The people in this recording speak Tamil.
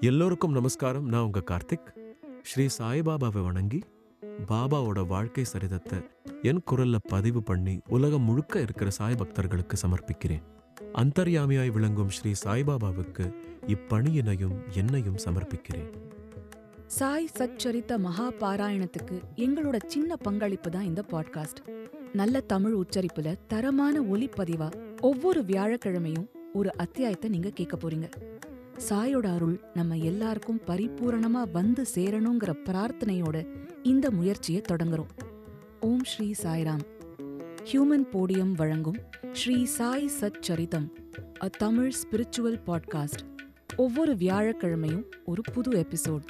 எல்லோருக்கும் நமஸ்காரம். நான் உங்க கார்த்திக். ஸ்ரீ சாய்பாபாவை வணங்கி பாபாவோட வாழ்க்கை சரிதத்தை என் குரல்ல பதிவு பண்ணி உலகம் முழுக்க இருக்கிற சாய் பக்தர்களுக்கு சமர்ப்பிக்கிறேன். அந்தர்யாமியாய் விளங்கும் ஸ்ரீ சாய்பாபாவுக்கு இப்பணியினையும் என்னையும் சமர்ப்பிக்கிறேன். சாய் சச்சரித்த மகா பாராயணத்துக்கு எங்களோட சின்ன பங்களிப்பு தான் இந்த பாட்காஸ்ட். நல்ல தமிழ் உச்சரிப்புல தரமான ஒலிப்பதிவா ஒவ்வொரு வியாழக்கிழமையும் ஒரு அத்தியாயத்தை நீங்க கேட்க போறீங்க. சாயோட அருள் நம்ம எல்லாருக்கும் பரிபூரணமா வந்து சேரணுங்கிற பிரார்த்தனையோட இந்த முயற்சியை தொடங்குறோம். ஓம் ஸ்ரீ சாய்ராம். ஹியூமன் போடியம் வழங்கும் Shri Sai Satcharitam a Tamil spiritual podcast ஒவ்வொரு வியாழக்கிழமையும் ஒரு புது எபிசோட்